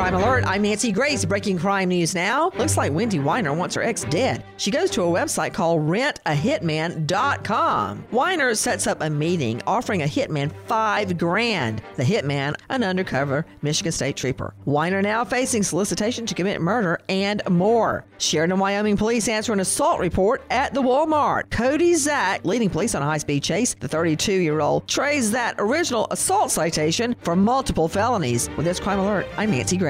Crime Alert, I'm Nancy Grace. Breaking crime news now. Looks like Wendy Weiner wants her ex dead. She goes to a website called rentahitman.com. Weiner sets up a meeting offering a hitman five grand. The hitman, an undercover Michigan State trooper. Weiner now facing solicitation to commit murder and more. Sheridan, Wyoming police answer an assault report at the Walmart. Cody Zack, leading police on a high speed chase, the 32 year old, trays that original assault citation for multiple felonies. With this crime alert, I'm Nancy Grace.